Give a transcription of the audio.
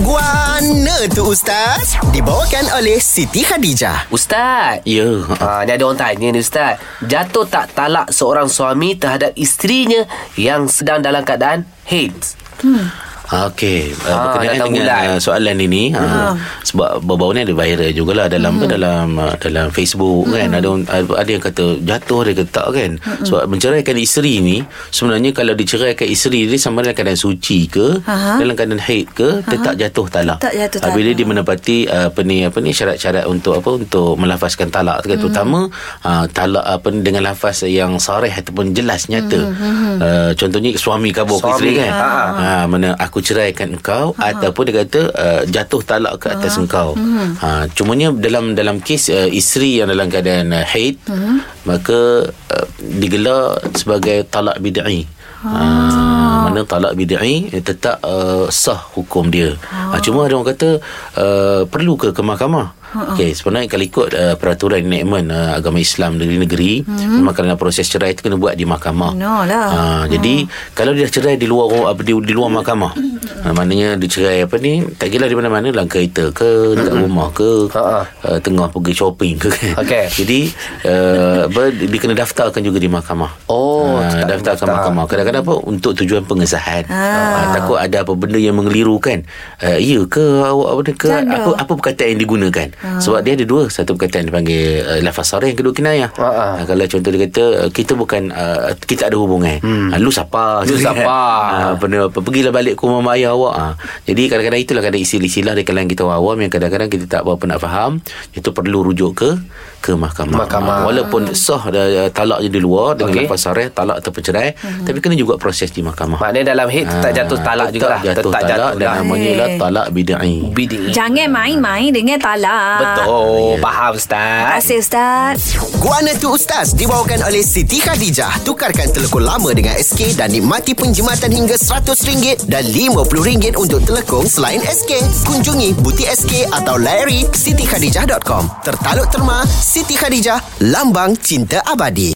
Guana tu Ustaz. Dibawakan oleh Siti Khadijah. Ustaz. Ya. Ha, ni ada orang tanya ni Ustaz. Jatuh tak talak seorang suami terhadap isterinya Yang sedang dalam keadaan AIDS? Ha, Okey, uh, Ah, berkenaan dengan bulan. uh, soalan ini uh, sebab baru-baru ni ada viral jugalah dalam hmm. dalam dalam Facebook hmm. kan ada ada yang kata jatuh ada kata tak kan hmm. sebab menceraikan isteri ni sebenarnya kalau diceraikan isteri dia sama dalam keadaan suci ke Aha. dalam keadaan haid ke tetap jatuh talak. Tak jatuh Ah, Bila talak. dia menepati apa ni apa ni syarat-syarat untuk apa untuk melafazkan talak hmm. terutama uh, talak apa ni dengan lafaz yang sarih ataupun jelas nyata. Hmm. Uh, contohnya suami kabur Suami. isteri kan. Ha. Ha, mana aku ceraikan engkau ha. ataupun dia kata uh, jatuh talak ke atas ha. engkau. Hmm. Ha, cumanya dalam dalam kes uh, isteri yang dalam keadaan uh, haid hmm. maka uh, digelar sebagai talak bid'i. Ha, mana talak bid'i tetap uh, sah hukum dia. Ha, cuma ada orang kata uh, perlu ke ke mahkamah? Okey, sebenarnya kalau ikut uh, peraturan enactment uh, agama Islam negeri-negeri, hmm. memang kerana proses cerai itu kena buat di mahkamah. No lah. Ha, jadi kalau dia cerai di luar di, di luar mahkamah. Ha, maknanya dia cerai apa ni tak kira di mana-mana dalam kereta ke dekat rumah ke Ha-ha. uh, tengah pergi shopping ke kan. Okey. Jadi uh, apa dia kena daftarkan juga di mahkamah. Oh, ha, tetap daftarkan daftar. mahkamah. Kadang-kadang apa untuk tujuan pengesahan. Ah. Ha, takut ada apa benda yang mengeliru kan. Uh, ya ke awak apa ke mana? apa apa perkataan yang digunakan. Sebab dia ada dua, satu perkataan dipanggil uh, lafaz sarih, yang kedua kinayah. Ha-ha. Ha, kalau contoh dia kata uh, kita bukan uh, kita ada hubungan. Hmm. Ha, lu siapa? Lu siapa? Ha, apa pergilah balik ke rumah mak ayah awak. Ha. Jadi kadang-kadang itulah kadang istilah-istilah di kalangan kita awam yang kadang-kadang kita tak berapa nak faham, itu perlu rujuk ke ke mahkamah. Mahkamah. Ha, walaupun sah uh, talaknya di luar dengan okay. lafaz sarih, talak atau pencerai, hmm. tapi kena juga proses di mahkamah. Maknanya dalam hit tetap Ha, jatuh talak tetap jugalah Jatuh Tetap talak jatuh dan lah namanya ialah Eh. talak bid'i. Bidik Jangan main-main dengan talak. Betul Faham Ustaz Terima kasih Ustaz. Guana tu Ustaz Dibawakan oleh Siti Khadijah Tukarkan telekong lama dengan SK Dan nikmati penjimatan hingga RM100 Dan RM50 untuk telekong selain SK Kunjungi butik SK atau layari sitikhadijah.com Tertaluk terma Siti Khadijah Lambang cinta abadi